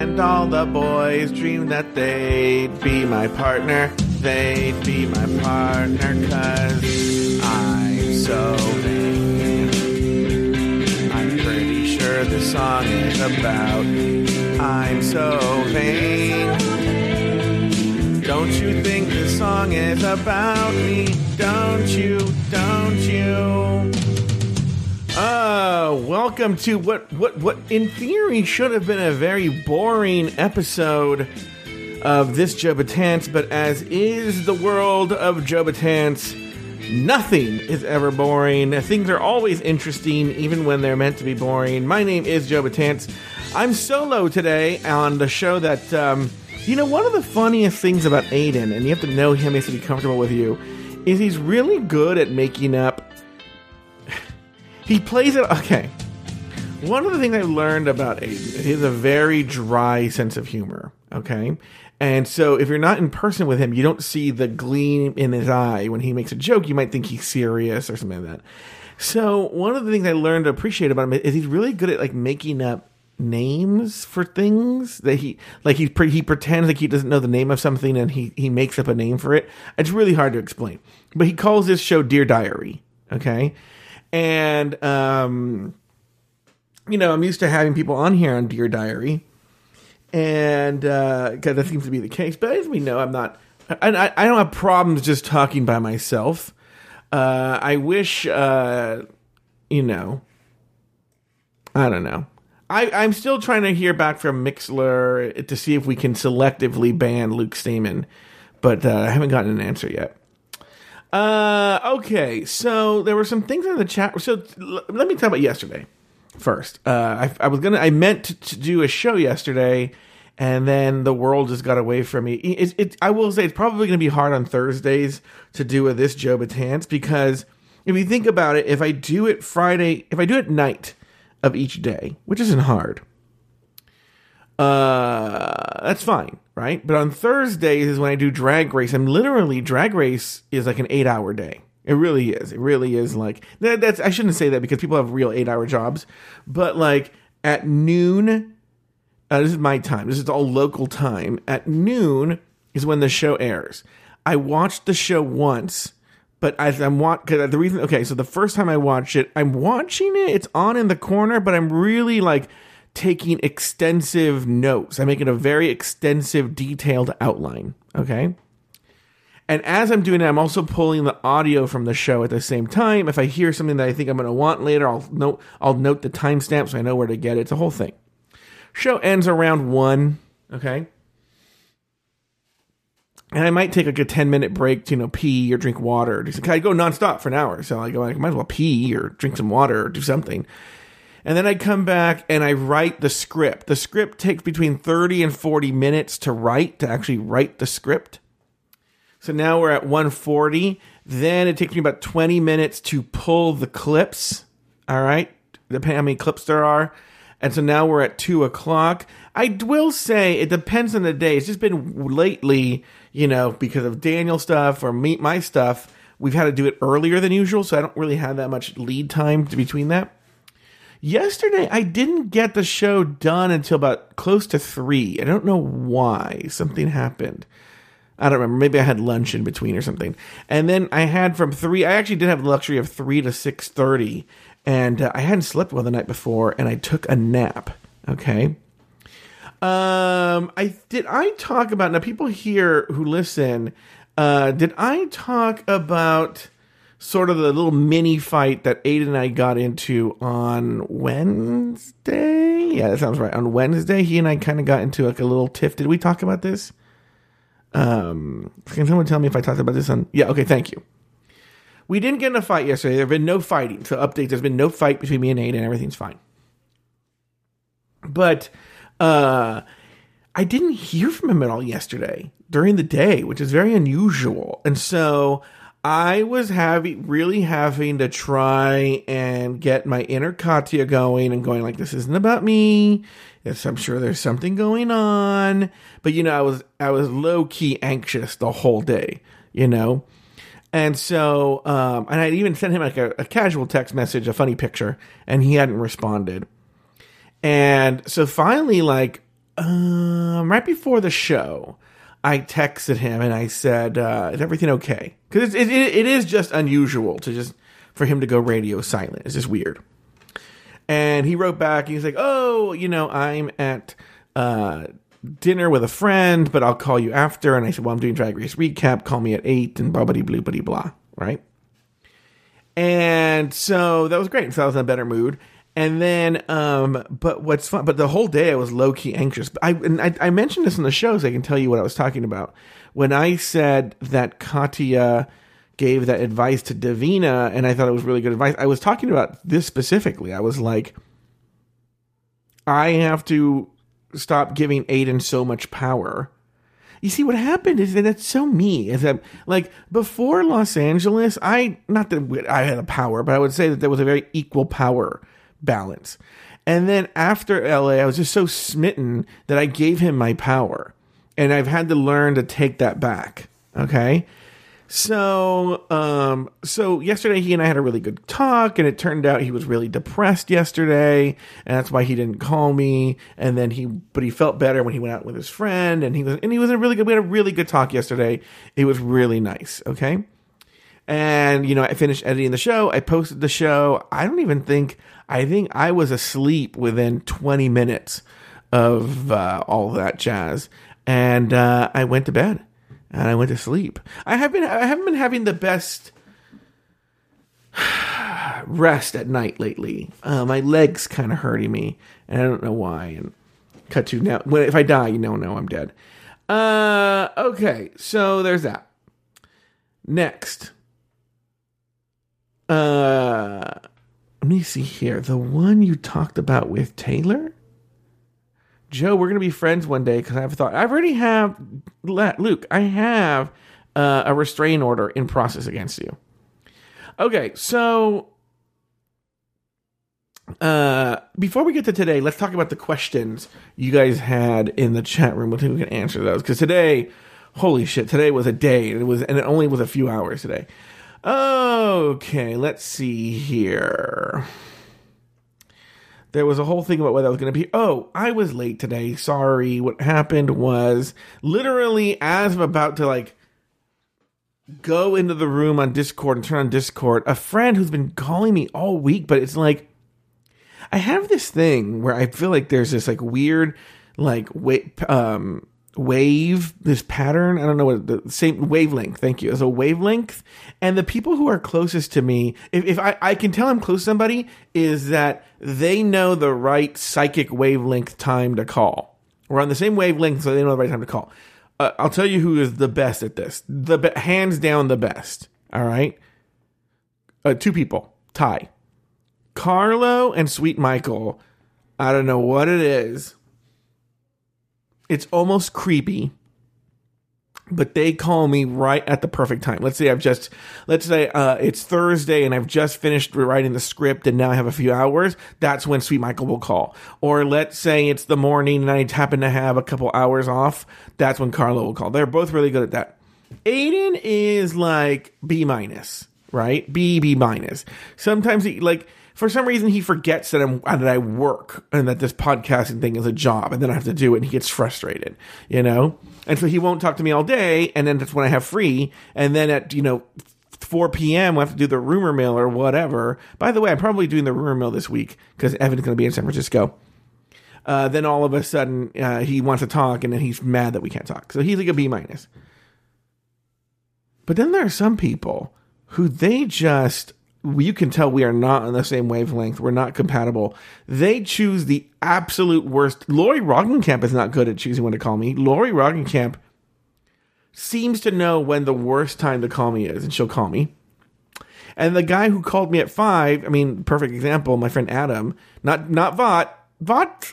And all the boys dreamed that they'd be my partner. They'd be my partner, cause I'm so vain. I'm pretty sure the song is about I'm so vain. Don't you think the song is about me? Don't you? Don't you? Uh, welcome to what what what in theory should have been a very boring episode of this Joe Betance, but as is the world of Joe Betance, nothing is ever boring. Things are always interesting, even when they're meant to be boring. My name is Joe Betance. I'm solo today on the show that um, you know one of the funniest things about Aiden, and you have to know him, he has to be comfortable with you, is he's really good at making up he plays it okay. One of the things I learned about Aiden is he has a very dry sense of humor. Okay. And so if you're not in person with him, you don't see the gleam in his eye when he makes a joke. You might think he's serious or something like that. So one of the things I learned to appreciate about him is he's really good at like making up names for things that he like he pre- he pretends like he doesn't know the name of something and he he makes up a name for it. It's really hard to explain. But he calls this show Dear Diary. Okay and um, you know, I'm used to having people on here on Dear Diary, and uh, that seems to be the case. But as we know, I'm not. I, I don't have problems just talking by myself. Uh, I wish, uh, you know, I don't know. I, I'm still trying to hear back from Mixlr to see if we can selectively ban Luke Stamen, but uh, I haven't gotten an answer yet. Uh, okay, so there were some things in the chat. So l- let me talk about yesterday first. Uh, I, I was gonna, I meant to, to, do a show yesterday, and then the world just got away from me. It, it I will say it's probably gonna be hard on Thursdays to do a this Joe Betance because if you think about it, if I do it Friday, if I do it night of each day, which isn't hard, uh, that's fine, right? But on Thursdays is when I do drag race. I'm literally drag race is like an eight hour day. It really is. It really is like that, that's. I shouldn't say that because people have real eight hour jobs, but like at noon, uh, this is my time. This is all local time. At noon is when the show airs. I watched the show once, but as I'm watching, the reason, okay, so the first time I watched it, I'm watching it. It's on in the corner, but I'm really like taking extensive notes. I'm making a very extensive, detailed outline. Okay. And as I'm doing it, I'm also pulling the audio from the show at the same time. If I hear something that I think I'm going to want later, I'll note I'll note the timestamp so I know where to get it. It's a whole thing. Show ends around one. Okay. And I might take like a 10 minute break to, you know, pee or drink water. I go nonstop for an hour. So I go, I might as well pee or drink some water or do something. And then I come back and I write the script. The script takes between 30 and 40 minutes to write, to actually write the script. So now we're at 140. Then it takes me about 20 minutes to pull the clips. All right. Depending how many clips there are. And so now we're at two o'clock. I will say it depends on the day. It's just been lately, you know, because of Daniel stuff or meet my stuff. We've had to do it earlier than usual. So I don't really have that much lead time between that. Yesterday, I didn't get the show done until about close to three. I don't know why. Something happened. I don't remember. Maybe I had lunch in between or something. And then I had from three. I actually did have the luxury of three to six thirty, and uh, I hadn't slept well the night before, and I took a nap. Okay. Um, I did. I talk about now. People here who listen. Uh, did I talk about? Sort of the little mini fight that Aiden and I got into on Wednesday. Yeah, that sounds right. On Wednesday, he and I kind of got into like a little tiff. Did we talk about this? Um, can someone tell me if I talked about this on? Yeah, okay, thank you. We didn't get in a fight yesterday. There have been no fighting. So update, there's been no fight between me and Aiden. Everything's fine. But uh I didn't hear from him at all yesterday during the day, which is very unusual. And so I was having really having to try and get my inner Katya going and going like this isn't about me. Yes, I'm sure there's something going on, but you know, I was I was low key anxious the whole day, you know, and so um, and I even sent him like a, a casual text message, a funny picture, and he hadn't responded, and so finally, like um, right before the show, I texted him and I said, uh, "Is everything okay?" Because it, it, it is just unusual to just for him to go radio silent. It's just weird. And he wrote back. He's like, "Oh, you know, I'm at uh, dinner with a friend, but I'll call you after." And I said, "Well, I'm doing Drag Race recap. Call me at eight and blah blah blah blah blah." Right. And so that was great. So I was in a better mood. And then, um, but what's fun, but the whole day I was low key anxious. I, and I, I mentioned this in the show so I can tell you what I was talking about. When I said that Katya gave that advice to Divina and I thought it was really good advice, I was talking about this specifically. I was like, I have to stop giving Aiden so much power. You see, what happened is that it's so me. Is that like before Los Angeles, I not that I had a power, but I would say that there was a very equal power balance. And then after LA, I was just so smitten that I gave him my power. And I've had to learn to take that back. Okay. So, um, so yesterday he and I had a really good talk, and it turned out he was really depressed yesterday, and that's why he didn't call me. And then he, but he felt better when he went out with his friend, and he was, and he was a really good. We had a really good talk yesterday. It was really nice. Okay, and you know, I finished editing the show. I posted the show. I don't even think I think I was asleep within 20 minutes of uh, all that jazz, and uh, I went to bed and I went to sleep. I have been I haven't been having the best rest at night lately. Uh, my legs kind of hurting me, and I don't know why. And cut to now. When if I die, you know, no, I'm dead. Uh, okay, so there's that. Next, uh, let me see here. The one you talked about with Taylor? Joe, we're going to be friends one day because I've thought, I already have, Luke, I have uh, a restraint order in process against you. Okay, so uh, before we get to today, let's talk about the questions you guys had in the chat room. We'll we can answer those because today, holy shit, today was a day. It was, and it only was a few hours today. Okay, let's see here. There was a whole thing about what that was going to be. Oh, I was late today. Sorry. What happened was literally as I'm about to like go into the room on Discord and turn on Discord, a friend who's been calling me all week, but it's like I have this thing where I feel like there's this like weird like wait um wave, this pattern. I don't know what the same wavelength. Thank you. As a wavelength. And the people who are closest to me, if, if I, I can tell I'm close to somebody, is that they know the right psychic wavelength time to call. We're on the same wavelength, so they know the right time to call. Uh, I'll tell you who is the best at this. The be- hands down the best. All right. Uh, two people tie. Carlo and Sweet Michael. I don't know what it is it's almost creepy but they call me right at the perfect time. Let's say I've just, let's say uh, it's Thursday and I've just finished writing the script and now I have a few hours. That's when Sweet Michael will call. Or let's say it's the morning and I happen to have a couple hours off. That's when Carlo will call. They're both really good at that. Aiden is like B minus, right? B B minus. Sometimes he like for some reason he forgets that I'm that I work and that this podcasting thing is a job and then I have to do it and he gets frustrated, you know? And so he won't talk to me all day and then that's when I have free and then at, you know, 4 p.m. we have to do the rumor mill or whatever. By the way, I'm probably doing the rumor mill this week because Evan's going to be in San Francisco. Uh, then all of a sudden uh, he wants to talk and then he's mad that we can't talk. So he's like a B minus. But then there are some people who they just you can tell we are not on the same wavelength. We're not compatible. They choose the absolute worst. Lori Roggenkamp is not good at choosing when to call me. Lori Roggenkamp seems to know when the worst time to call me is, and she'll call me. And the guy who called me at five, I mean, perfect example, my friend Adam, not not Vot, Vot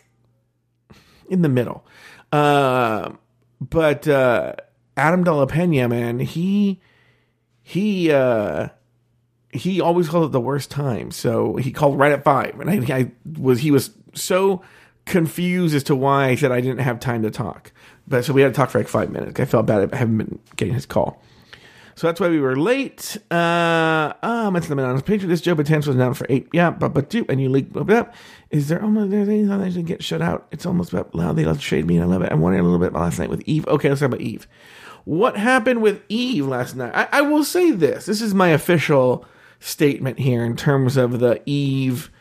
in the middle. Uh, but uh, Adam De La Pena, man, he he uh he always called it the worst time. So he called right at five, and I, I, was he was so confused as to why I said I didn't have time to talk. But so we had to talk for like five minutes. I felt bad I haven't been getting his call. So that's why we were late. Uh, um, it's the honest picture. This Joe Betance was down for eight. Yeah, but but two, and you leak up. Is there almost there's anything that should get shut out? It's almost about loud. They love to shade me, and I love it. I'm wondering a little bit last night with Eve. Okay, let's talk about Eve. What happened with Eve last night? I, I will say this. This is my official statement here in terms of the Eve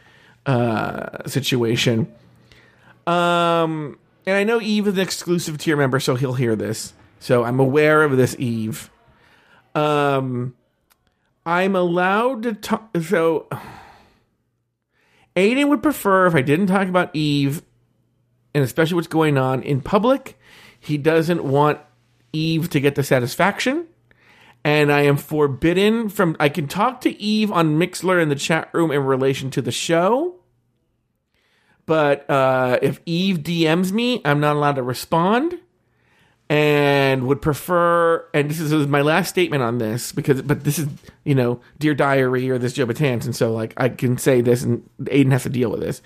uh, situation. Um, and I know Eve is an exclusive tier member, so he'll hear this. So I'm aware of this Eve. Um, I'm allowed to talk. So Aiden would prefer if I didn't talk about Eve, and especially what's going on in public. He doesn't want Eve to get the satisfaction. And I am forbidden from. I can talk to Eve on Mixlr in the chat room in relation to the show. But uh, if Eve DMs me, I'm not allowed to respond and would prefer and this is, my last statement on this because but this is you know dear diary or this Joe Betance and so like I can say this and Aiden has to deal with this.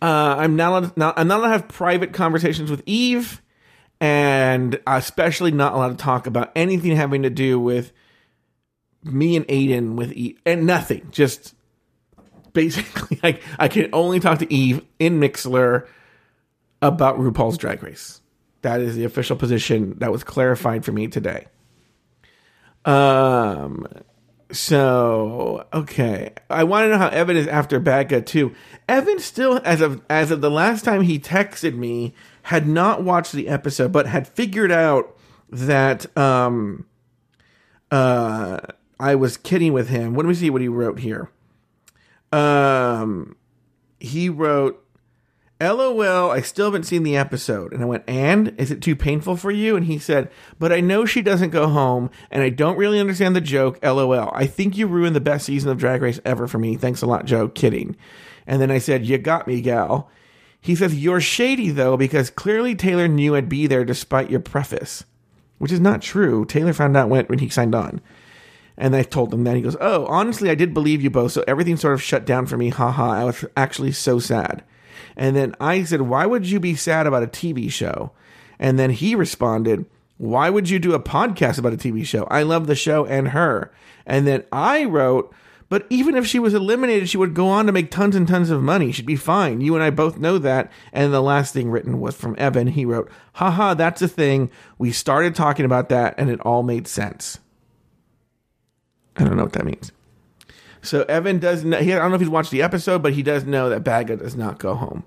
Uh, I'm not, not I'm not allowed to have private conversations with Eve, and especially not allowed to talk about anything having to do with me and Aiden with Eve and nothing. Just basically, like I can only talk to Eve in Mixlr about RuPaul's Drag Race. That is the official position that was clarified for me today. Um, so okay, I want to know how Evan is after Baga too. Evan still, as of as of the last time he texted me, had not watched the episode, but had figured out that um, uh, I was kidding with him. Let me see what he wrote here. Um, he wrote LOL, I still haven't seen the episode. And I went, And? Is it too painful for you? And he said, But I know she doesn't go home, and I don't really understand the joke. LOL. I think you ruined the best season of Drag Race ever for me. Thanks a lot, Joe. Kidding. And then I said, You got me, gal. He says, You're shady, though, because clearly Taylor knew I'd be there despite your preface, which is not true. Taylor found out when, he signed on. And I told him that. He goes, Oh, honestly, I did believe you both, so everything sort of shut down for me. Haha. I was actually so sad. And then I said, Why would you be sad about a TV show? And then he responded, Why would you do a podcast about a TV show? I love the show and her. And then I wrote, but even if she was eliminated, she would go on to make tons and tons of money. She'd be fine. You and I both know that. And the last thing written was from Evan. He wrote, haha, that's a thing. We started talking about that and it all made sense. I don't know what that means. So Evan does know, he, I don't know if he's watched the episode, but he does know that Baga does not go home.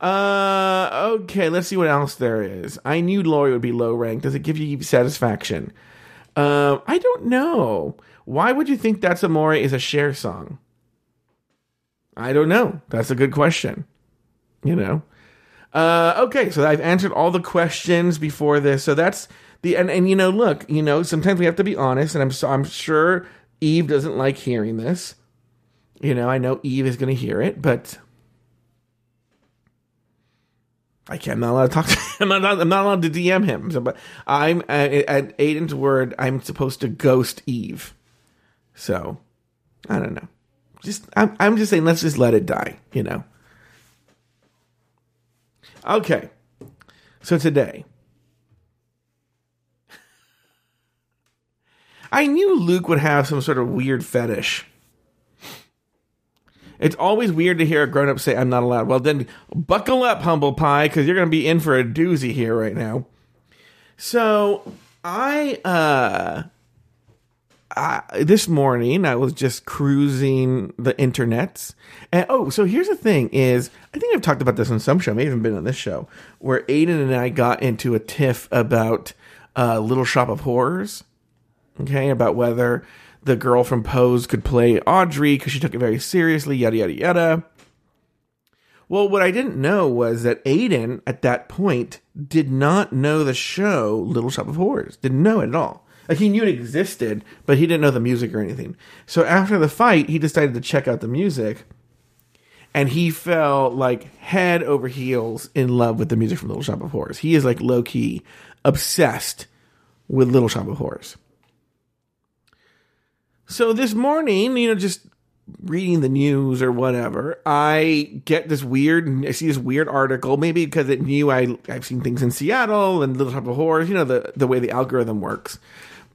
Uh, okay, let's see what else there is. I knew Lori would be low ranked. Does it give you satisfaction? Um, I don't know. Why would you think That's Amore is a Cher song? I don't know. That's a good question. You know? Uh, okay, so I've answered all the questions before this. So that's the and, and you know, look, you know, sometimes we have to be honest, and I'm so, I'm sure Eve doesn't like hearing this. You know, I know Eve is going to hear it, but I can't. I'm not allowed to talk to him. I'm not, I'm not allowed to DM him. So, but I'm at, at Aiden's word. I'm supposed to ghost Eve. So I don't know. Just I'm, I'm just saying. Let's just let it die. You know. Okay. So today, I knew Luke would have some sort of weird fetish. It's always weird to hear a grown up say, I'm not allowed. Well, then buckle up, humble pie, because you're going to be in for a doozy here right now. So, I, uh, this morning I was just cruising the internets, and oh, so here's the thing: is I think I've talked about this on some show, maybe even been on this show, where Aiden and I got into a tiff about uh, Little Shop of Horrors okay, about whether the girl from Pose could play Audrey because she took it very seriously, yada, yada, yada. Well, what I didn't know was that Aiden, at that point, did not know the show Little Shop of Horrors. Didn't know it at all. Like, he knew it existed, but he didn't know the music or anything. So after the fight, he decided to check out the music, and he fell, like, head over heels in love with the music from Little Shop of Horrors. He is, like, low key obsessed with Little Shop of Horrors. So this morning, you know, just reading the news or whatever, I get this weird, I see this weird article, maybe because it knew I, I've seen things in Seattle and Little Shop of Horrors, you know, the, the way the algorithm works.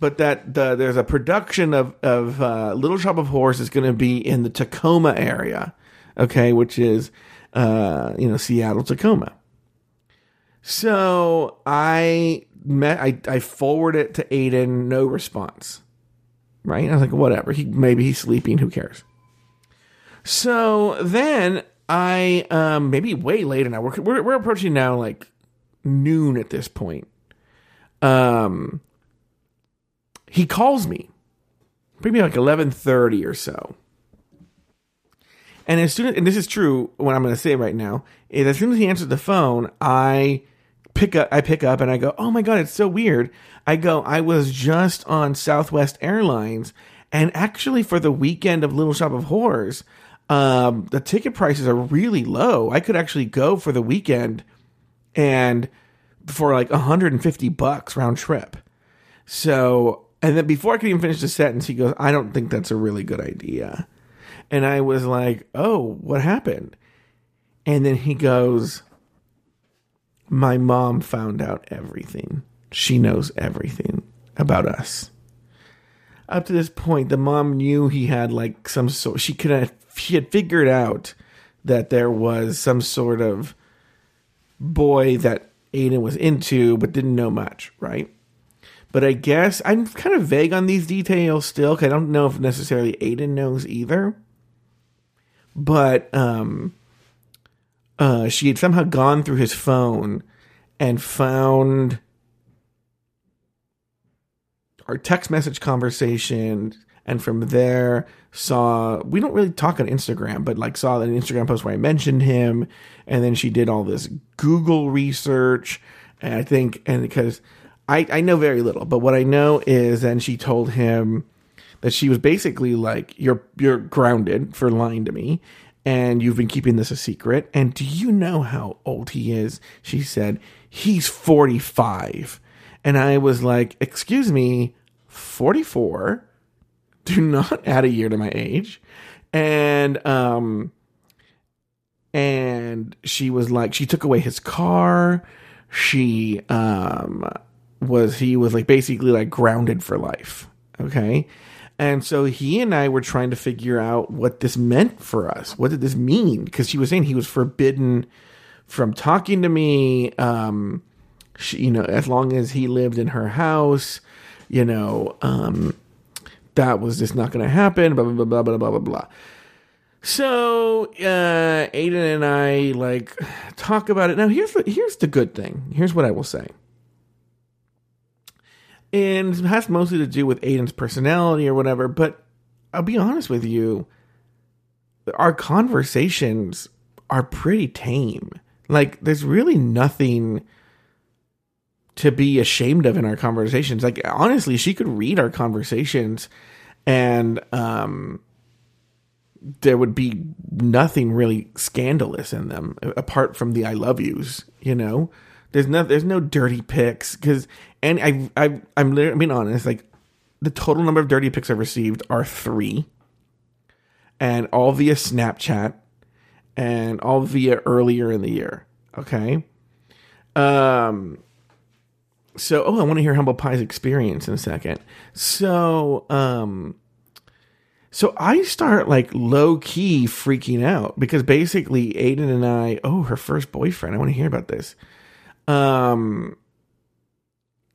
But that the, there's a production of, of uh, Little Shop of Horrors is going to be in the Tacoma area, okay, which is, uh, you know, Seattle, Tacoma. So I met, I, I forward it to Aiden, no response. Right? I was like, whatever. He maybe he's sleeping. Who cares? So then I um maybe way later now. We're we're, we're approaching now like noon at this point. Um, he calls me, maybe like eleven thirty or so. And as soon as, and this is true, what I'm going to say right now is as soon as he answers the phone, I pick up, I pick up and I go, oh my God, it's so weird. I go, I was just on Southwest Airlines and actually for the weekend of Little Shop of Horrors, um, the ticket prices are really low. I could actually go for the weekend and for like 150 bucks round trip. So, and then before I could even finish the sentence, he goes, I don't think that's a really good idea. And I was like, oh, what happened? And then he goes, my mom found out everything. She knows everything about us. Up to this point, the mom knew he had like some sort. She could have. She had figured out that there was some sort of boy that Aiden was into, but didn't know much, right? But I guess I'm kind of vague on these details still. Cause I don't know if necessarily Aiden knows either but um, uh, she had somehow gone through his phone and found our text message conversation and from there saw we don't really talk on Instagram, but like saw an Instagram post where I mentioned him, and then she did all this Google research, and I think and because I I know very little, but what I know is then she told him that she was basically like, "You're you're grounded for lying to me." And you've been keeping this a secret. And do you know how old he is? She said, He's 45. And I was like, Excuse me, 44? Do not add a year to my age. And, um, and she was like, she took away his car. She, um, was, he was like basically like grounded for life. Okay. And so he and I were trying to figure out what this meant for us. What did this mean? Because she was saying he was forbidden from talking to me. Um, she, you know, as long as he lived in her house, you know, um, that was just not going to happen. Blah blah blah blah blah blah blah. So uh, Aiden and I like talk about it. Now here's the, here's the good thing. Here's what I will say and it has mostly to do with Aiden's personality or whatever. But I'll be honest with you, our conversations are pretty tame. Like, there's really nothing to be ashamed of in our conversations. Like, honestly, she could read our conversations and, um, there would be nothing really scandalous in them apart from the I love yous, you know? There's no there's no dirty pics because and I I I'm being honest like the total number of dirty pics I've received are three, and all via Snapchat, and all via earlier in the year. Okay, um. So, oh, I want to hear Humble Pie's experience in a second. So, um, so I start like low key freaking out because basically Aiden and I, oh, her first boyfriend. I want to hear about this um,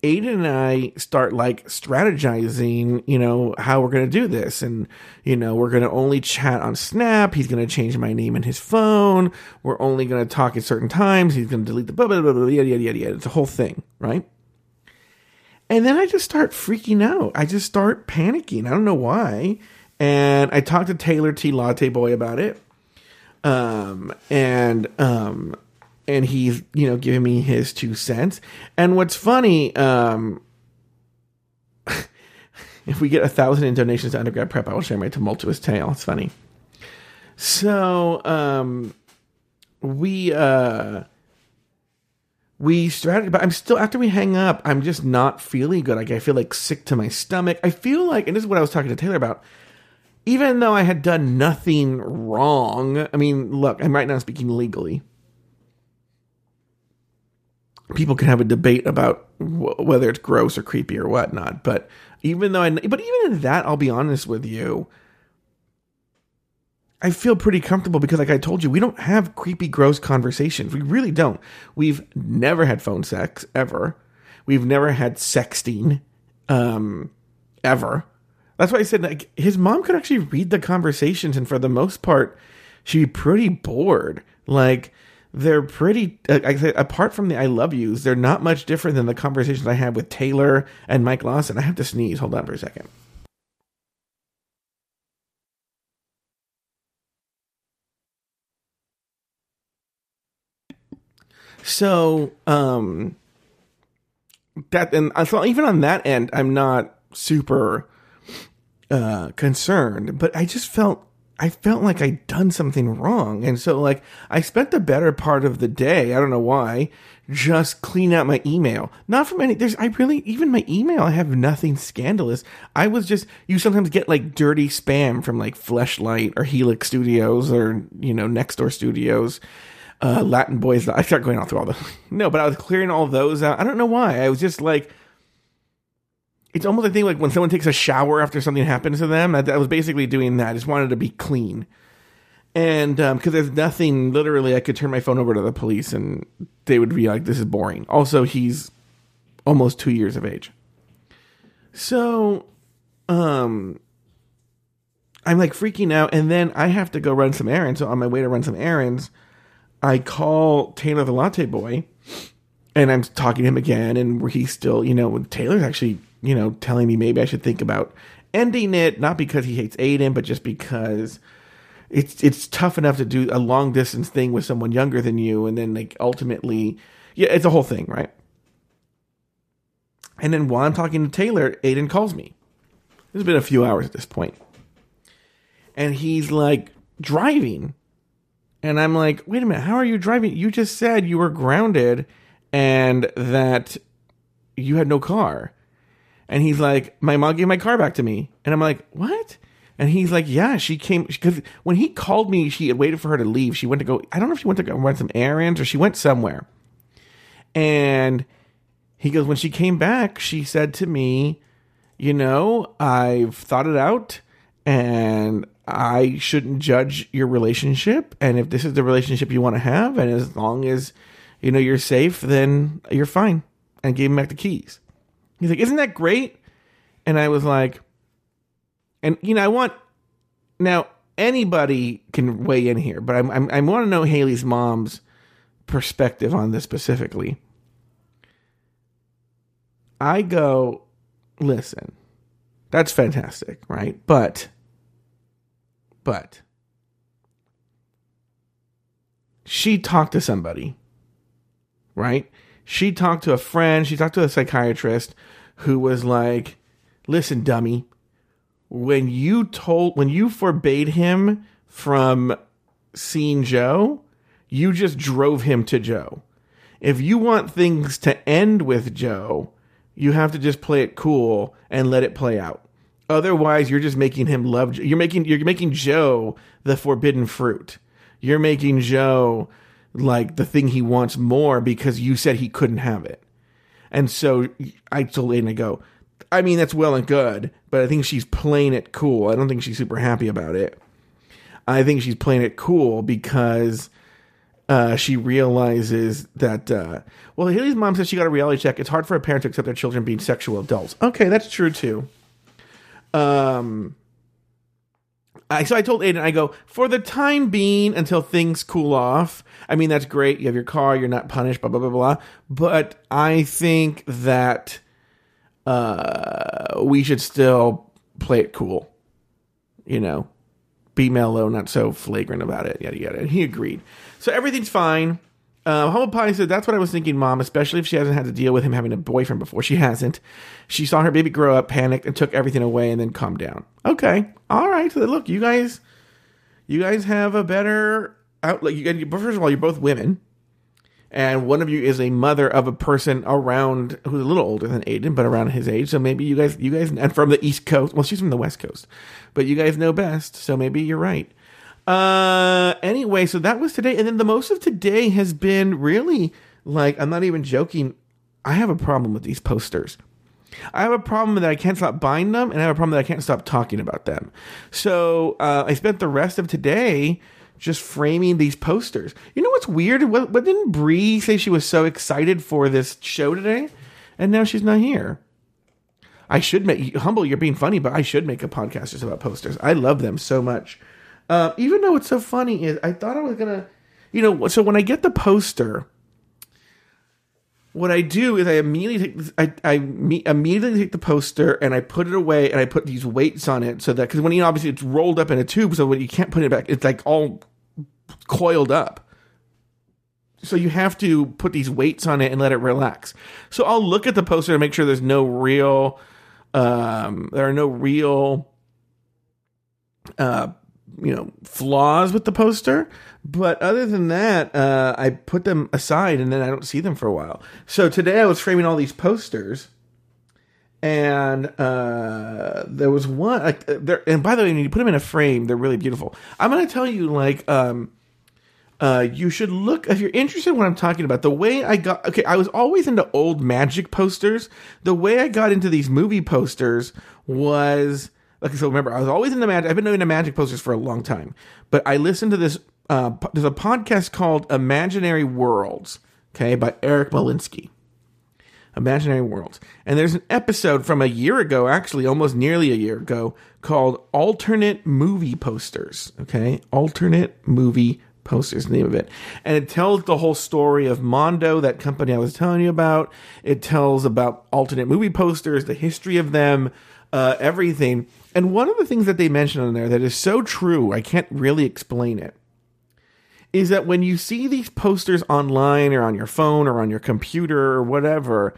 Aiden and I start like strategizing, you know, how we're going to do this. And, you know, we're going to only chat on Snap. He's going to change my name in his phone. We're only going to talk at certain times. He's going to delete the blah, blah, blah, blah, yada, yada, yada, yada. It's a whole thing, right? And then I just start freaking out. I just start panicking. I don't know why. And I talked to Taylor T. Latte Boy about it. Um, and, um, and he's you know giving me his two cents. And what's funny, um, if we get a thousand in donations to undergrad prep, I will share my tumultuous tale. It's funny. So um, we uh, we started, but I'm still after we hang up. I'm just not feeling good. Like I feel like sick to my stomach. I feel like, and this is what I was talking to Taylor about. even though I had done nothing wrong, I mean, look, I'm right now speaking legally. People can have a debate about wh- whether it's gross or creepy or whatnot, but even though I, but even in that, I'll be honest with you. I feel pretty comfortable because, like I told you, we don't have creepy, gross conversations. We really don't. We've never had phone sex ever. We've never had sexting um, ever. That's why I said like his mom could actually read the conversations, and for the most part, she'd be pretty bored. Like they're pretty. Uh, I said apart from the "I love yous," they're not much different than the conversations I had with Taylor and Mike Lawson. I have to sneeze. Hold on for a second. So, um, that and so even on that end, I'm not super uh, concerned, but I just felt I felt like I'd done something wrong. And so like I spent the better part of the day, I don't know why, just clean out my email. Not from any there's I really even my email I have nothing scandalous. I was just you sometimes get like dirty spam from like Fleshlight or Helix Studios or you know Nextdoor Studios. Uh, Latin boys. I start going all through all the no, but I was clearing all those out. I don't know why. I was just like, it's almost a thing like when someone takes a shower after something happens to them. I, I was basically doing that. I just wanted to be clean. And because um, there's nothing, literally, I could turn my phone over to the police and they would be like, this is boring. Also, he's almost two years of age. So, um, I'm like freaking out. And then I have to go run some errands. So, on my way to run some errands, I call Taylor the Latte Boy and I'm talking to him again. And where he's still, you know, Taylor's actually you know, telling me maybe I should think about ending it, not because he hates Aiden, but just because it's it's tough enough to do a long distance thing with someone younger than you, and then like ultimately, yeah, it's a whole thing, right? And then while I'm talking to Taylor, Aiden calls me. It's been a few hours at this point, and he's like driving, and I'm like, wait a minute, how are you driving? You just said you were grounded and that you had no car. And he's like, my mom gave my car back to me. And I'm like, what? And he's like, yeah, she came because when he called me, she had waited for her to leave. She went to go. I don't know if she went to go run some errands or she went somewhere. And he goes, when she came back, she said to me, you know, I've thought it out, and I shouldn't judge your relationship. And if this is the relationship you want to have, and as long as you know you're safe, then you're fine. And gave him back the keys. He's like, Isn't that great? And I was like, and you know, I want now anybody can weigh in here, but I'm, I'm i want to know Haley's mom's perspective on this specifically. I go, listen, that's fantastic, right? But, but, she talked to somebody, right? She talked to a friend, she talked to a psychiatrist who was like, "Listen, dummy, when you told when you forbade him from seeing Joe, you just drove him to Joe. If you want things to end with Joe, you have to just play it cool and let it play out. Otherwise, you're just making him love. You're making you're making Joe the forbidden fruit. You're making Joe like the thing he wants more because you said he couldn't have it. And so I told Aiden, I go, I mean, that's well and good, but I think she's playing it cool. I don't think she's super happy about it. I think she's playing it cool because uh, she realizes that, uh, well, Haley's mom says she got a reality check. It's hard for a parent to accept their children being sexual adults. Okay, that's true too. Um, I, so I told Aiden, I go, for the time being, until things cool off, I mean, that's great. You have your car, you're not punished, blah, blah, blah, blah. But I think that uh, we should still play it cool. You know, be mellow, not so flagrant about it, yada, yada. And he agreed. So everything's fine. Uh, Humble Pie said, That's what I was thinking, Mom, especially if she hasn't had to deal with him having a boyfriend before. She hasn't. She saw her baby grow up, panicked, and took everything away and then calmed down. Okay. All right. So look, you guys, you guys have a better outlet. You, first of all, you're both women. and one of you is a mother of a person around who's a little older than Aiden, but around his age. So maybe you guys, you guys, and from the East Coast. Well, she's from the West Coast, but you guys know best. So maybe you're right. Uh, anyway, so that was today, and then the most of today has been really like I'm not even joking. I have a problem with these posters. I have a problem that I can't stop buying them, and I have a problem that I can't stop talking about them. So uh, I spent the rest of today just framing these posters. You know what's weird? What, what didn't Bree say she was so excited for this show today, and now she's not here? I should make humble. You're being funny, but I should make a podcast just about posters. I love them so much. Uh, even though it's so funny, is I thought I was gonna, you know, so when I get the poster, what I do is I immediately take I, I me, immediately take the poster and I put it away and I put these weights on it so that because when you know, obviously it's rolled up in a tube so when you can't put it back it's like all coiled up. So you have to put these weights on it and let it relax. So I'll look at the poster to make sure there's no real um, there are no real uh, you know flaws with the poster but other than that uh, i put them aside and then i don't see them for a while so today i was framing all these posters and uh, there was one like uh, there and by the way when you put them in a frame they're really beautiful i'm going to tell you like um, uh, you should look if you're interested in what I'm talking about. The way I got okay, I was always into old magic posters. The way I got into these movie posters was so remember i was always into magic i've been into magic posters for a long time but i listened to this uh, there's a podcast called imaginary worlds okay by eric Molinsky. imaginary worlds. And there's an episode from a year ago actually almost nearly a year ago called alternate movie posters okay? Alternate movie posters the name of it. And it tells the whole story of mondo that company i was telling you about. It tells about alternate movie posters the history of them uh, everything and one of the things that they mention on there that is so true, I can't really explain it, is that when you see these posters online or on your phone or on your computer or whatever,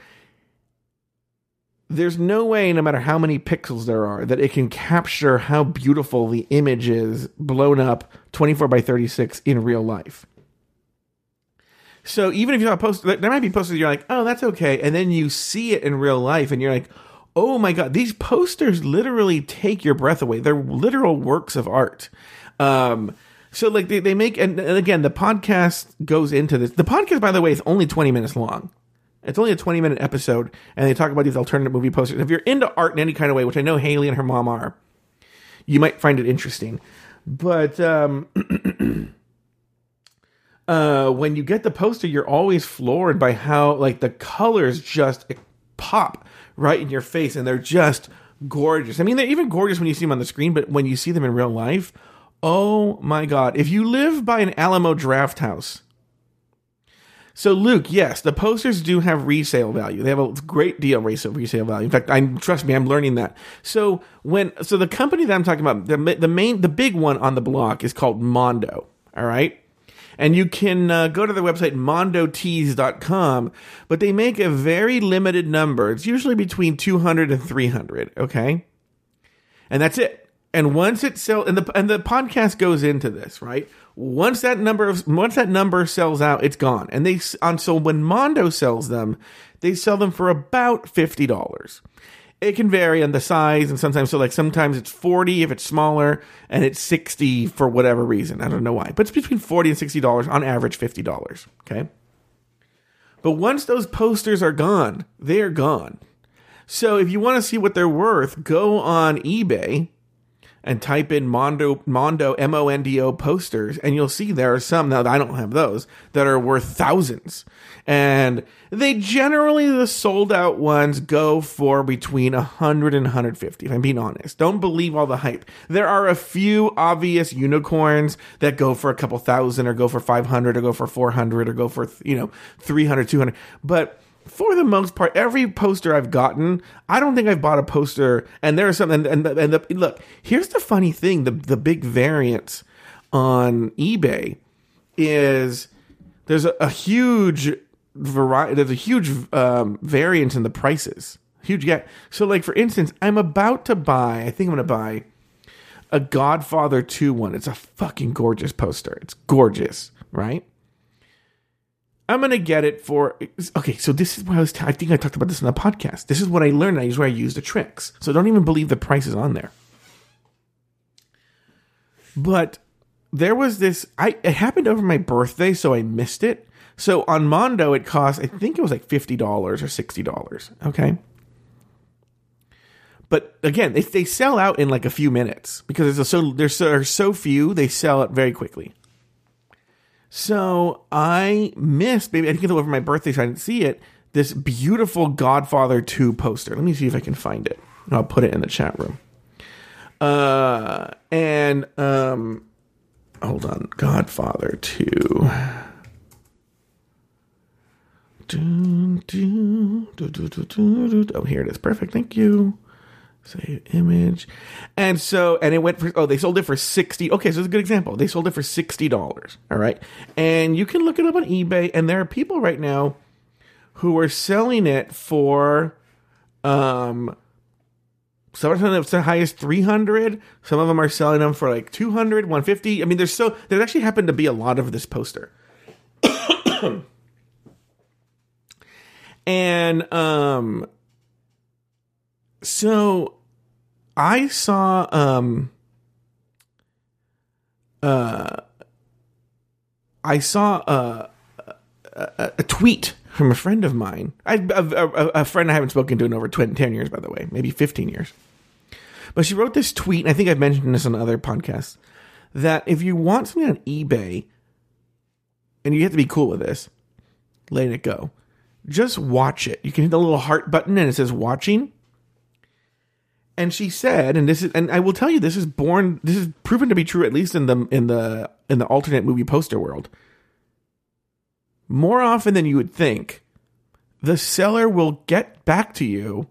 there's no way, no matter how many pixels there are, that it can capture how beautiful the image is blown up 24 by 36 in real life. So even if you're not posted, there might be posters you're like, oh, that's okay. And then you see it in real life and you're like, oh my god, these posters literally take your breath away. They're literal works of art. Um, so like they, they make and, and again the podcast goes into this. The podcast, by the way, is only twenty minutes long. It's only a 20 minute episode, and they talk about these alternate movie posters. If you're into art in any kind of way, which I know Haley and her mom are, you might find it interesting. But um, uh, when you get the poster, you're always floored by how like the colors just pop right in your face, and they're just gorgeous. I mean, they're even gorgeous when you see them on the screen, but when you see them in real life, oh my god! If you live by an Alamo Drafthouse, so Luke, yes, the posters do have resale value. They have a great deal of resale resale value. In fact, I trust me, I'm learning that. So when so the company that I'm talking about, the the main the big one on the block is called Mondo. All right. And you can uh, go to their website, mondotees.com, but they make a very limited number. It's usually between 200 and 300, okay? And that's it. And once it sells, and the and the podcast goes into this, right? Once that number of once that number sells out, it's gone. And they on so when Mondo sells them, they sell them for about fifty dollars it can vary on the size and sometimes so like sometimes it's 40 if it's smaller and it's 60 for whatever reason. I don't know why. But it's between 40 and 60 dollars on average 50 dollars okay? But once those posters are gone they are gone. So if you want to see what they're worth go on ebay and type in Mondo Mondo M O N D O posters, and you'll see there are some now I don't have those that are worth thousands, and they generally the sold out ones go for between 100 and 150. If I'm being honest, don't believe all the hype. There are a few obvious unicorns that go for a couple thousand, or go for 500, or go for 400, or go for you know 300, 200, but for the most part, every poster I've gotten, I don't think I've bought a poster. And there are some, and, and, and the, look, here's the funny thing: the the big variance on eBay is there's a, a huge variety. There's a huge um, variance in the prices. Huge gap. So, like for instance, I'm about to buy. I think I'm going to buy a Godfather 2 one. It's a fucking gorgeous poster. It's gorgeous, right? I'm gonna get it for okay. So this is what I was. T- I think I talked about this in the podcast. This is what I learned. I use where I use the tricks. So don't even believe the price is on there. But there was this. I it happened over my birthday, so I missed it. So on Mondo, it cost. I think it was like fifty dollars or sixty dollars. Okay. But again, they, they sell out in like a few minutes because there's so there's so, so few. They sell it very quickly. So I missed, maybe I get it over for my birthday, so I didn't see it. This beautiful Godfather 2 poster. Let me see if I can find it. I'll put it in the chat room. Uh, and um, hold on, Godfather 2. Do, do, do, do, do, do, do. Oh, here it is. Perfect. Thank you. Save image. And so, and it went for, oh, they sold it for 60. Okay, so it's a good example. They sold it for $60. All right. And you can look it up on eBay. And there are people right now who are selling it for, um, some of them it's the highest 300. Some of them are selling them for like 200, 150. I mean, there's so, there actually happened to be a lot of this poster. and, um, so I saw um uh I saw a, a, a tweet from a friend of mine. I a, a, a, friend I haven't spoken to in over 20, 10 years, by the way, maybe 15 years. But she wrote this tweet, and I think I've mentioned this on other podcasts, that if you want something on eBay, and you have to be cool with this, letting it go, just watch it. You can hit the little heart button and it says watching and she said, and this is, and I will tell you, this is born, this is proven to be true at least in the in the in the alternate movie poster world. More often than you would think, the seller will get back to you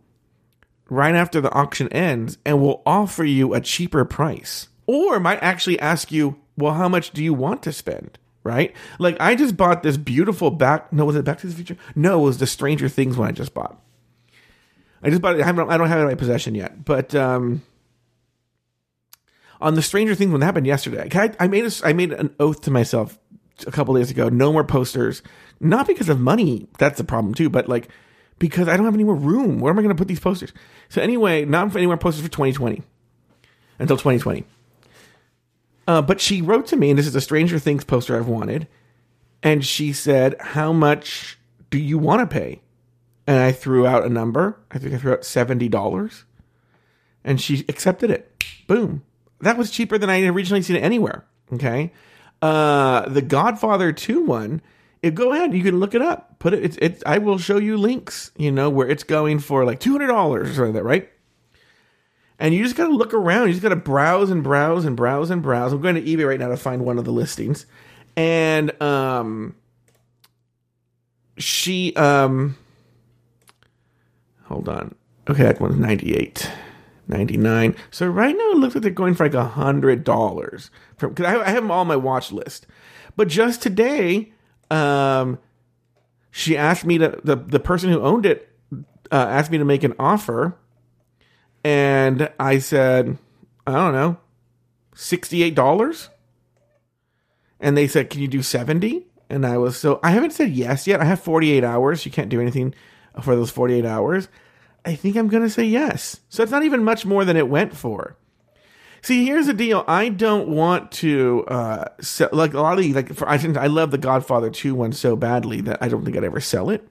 right after the auction ends and will offer you a cheaper price, or might actually ask you, "Well, how much do you want to spend?" Right? Like I just bought this beautiful back. No, was it Back to the Future? No, it was the Stranger Things one I just bought I just bought it. I, don't have it in my possession yet. But um, on the Stranger Things one that happened yesterday, I, I made a, I made an oath to myself a couple days ago. No more posters. Not because of money. That's the problem too. But like because I don't have any more room. Where am I going to put these posters? So anyway, not any more posters for 2020 until 2020. Uh, but she wrote to me, and this is a Stranger Things poster I've wanted. And she said, How much do you want to pay? And I threw out a number. I think I threw out seventy dollars, and she accepted it. Boom. That was cheaper than I had originally seen it anywhere. Okay. Uh, the Godfather Two one. It, go ahead, you can look it up. Put it. It's. It's. I will show you links. You know where it's going for like two hundred dollars or that, right? And you just got to look around. You just got to browse and browse and browse and browse. I'm going to eBay right now to find one of the listings, and um, she um Hold on. Okay, that one's 98. 99. So right now it looks like they're going for like a hundred dollars. Because I, I, have them all on my watch list. But just today, um, she asked me to the the person who owned it uh, asked me to make an offer, and I said, I don't know, sixty eight dollars. And they said, "Can you do 70? And I was so I haven't said yes yet. I have forty eight hours. You can't do anything for those 48 hours, I think I'm going to say yes. So it's not even much more than it went for. See, here's the deal. I don't want to uh, sell, like a lot of these, like for I I love the Godfather 2 one so badly that I don't think I'd ever sell it.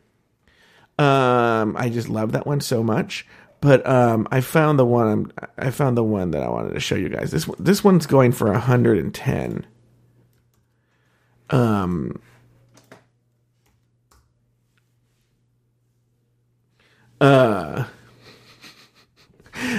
Um, I just love that one so much. But um, I found the one I found the one that I wanted to show you guys. This this one's going for 110. Um, Uh,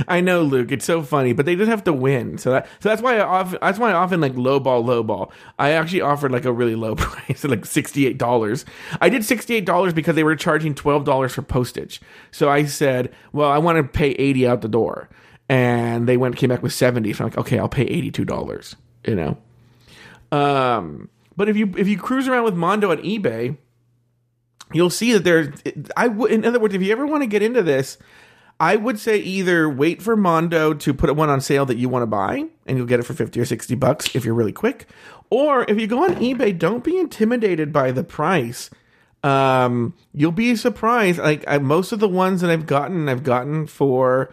I know, Luke. It's so funny, but they just have to win. So that so that's why I often that's why I often like lowball, lowball. I actually offered like a really low price, like sixty eight dollars. I did sixty eight dollars because they were charging twelve dollars for postage. So I said, well, I want to pay eighty out the door, and they went came back with seventy. So I'm like, okay, I'll pay eighty two dollars. You know. Um, but if you if you cruise around with Mondo at eBay you'll see that there's I would in other words if you ever want to get into this I would say either wait for Mondo to put one on sale that you want to buy and you'll get it for 50 or 60 bucks if you're really quick or if you go on eBay don't be intimidated by the price Um, you'll be surprised. Like I, most of the ones that I've gotten, I've gotten for.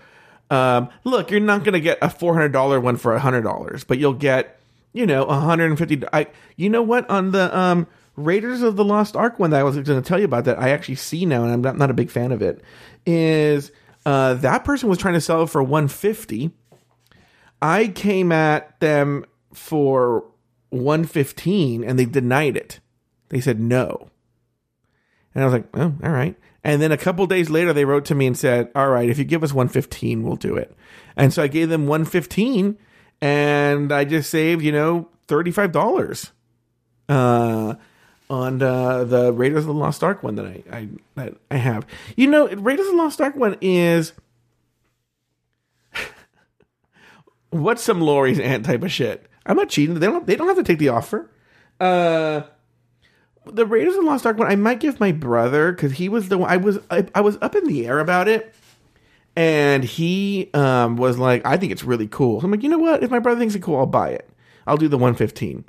Um, look, you're not going to get a four hundred dollar one for hundred dollars, but you'll get, you know, a hundred and fifty. I, you know what? On the um, Raiders of the Lost Ark one that I was going to tell you about that I actually see now, and I'm not, not a big fan of it. Is uh, that person was trying to sell it for one fifty? I came at them for one fifteen, and they denied it. They said no. And I was like, oh, all right. And then a couple days later, they wrote to me and said, all right, if you give us 115, we'll do it. And so I gave them 115 and I just saved, you know, $35 uh, on uh, the Raiders of the Lost Ark one that I, I, that I have. You know, Raiders of the Lost Ark one is what's some Lori's aunt type of shit. I'm not cheating. They don't, they don't have to take the offer. Uh, the Raiders of the Lost Ark one, I might give my brother because he was the one. I was I, I, was up in the air about it, and he um, was like, "I think it's really cool." So I'm like, you know what? If my brother thinks it's cool, I'll buy it. I'll do the 115.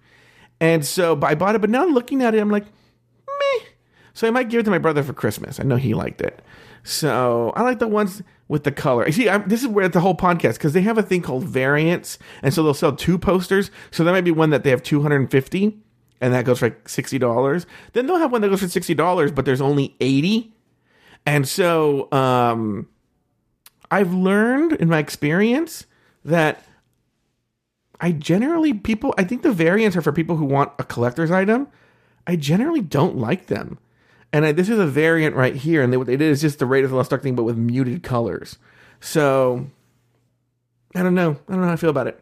And so I bought it, but now looking at it, I'm like, meh. So I might give it to my brother for Christmas. I know he liked it. So I like the ones with the color. See, I'm, this is where the whole podcast because they have a thing called variants, and so they'll sell two posters. So that might be one that they have 250 and that goes for like sixty dollars. Then they'll have one that goes for sixty dollars, but there's only eighty. And so um, I've learned in my experience that I generally people I think the variants are for people who want a collector's item. I generally don't like them. And I, this is a variant right here, and they, what they did is just the Raiders of the Lost Ark thing, but with muted colors. So I don't know. I don't know how I feel about it.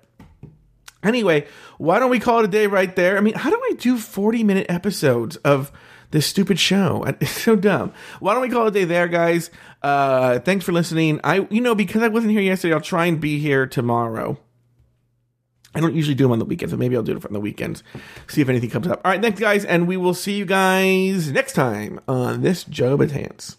Anyway, why don't we call it a day right there? I mean, how do I do 40 minute episodes of this stupid show? It's so dumb. Why don't we call it a day there, guys? Uh, thanks for listening. I, you know, because I wasn't here yesterday, I'll try and be here tomorrow. I don't usually do them on the weekends, but maybe I'll do it on the weekends. See if anything comes up. All right, thanks, guys, and we will see you guys next time on this Joe Betance.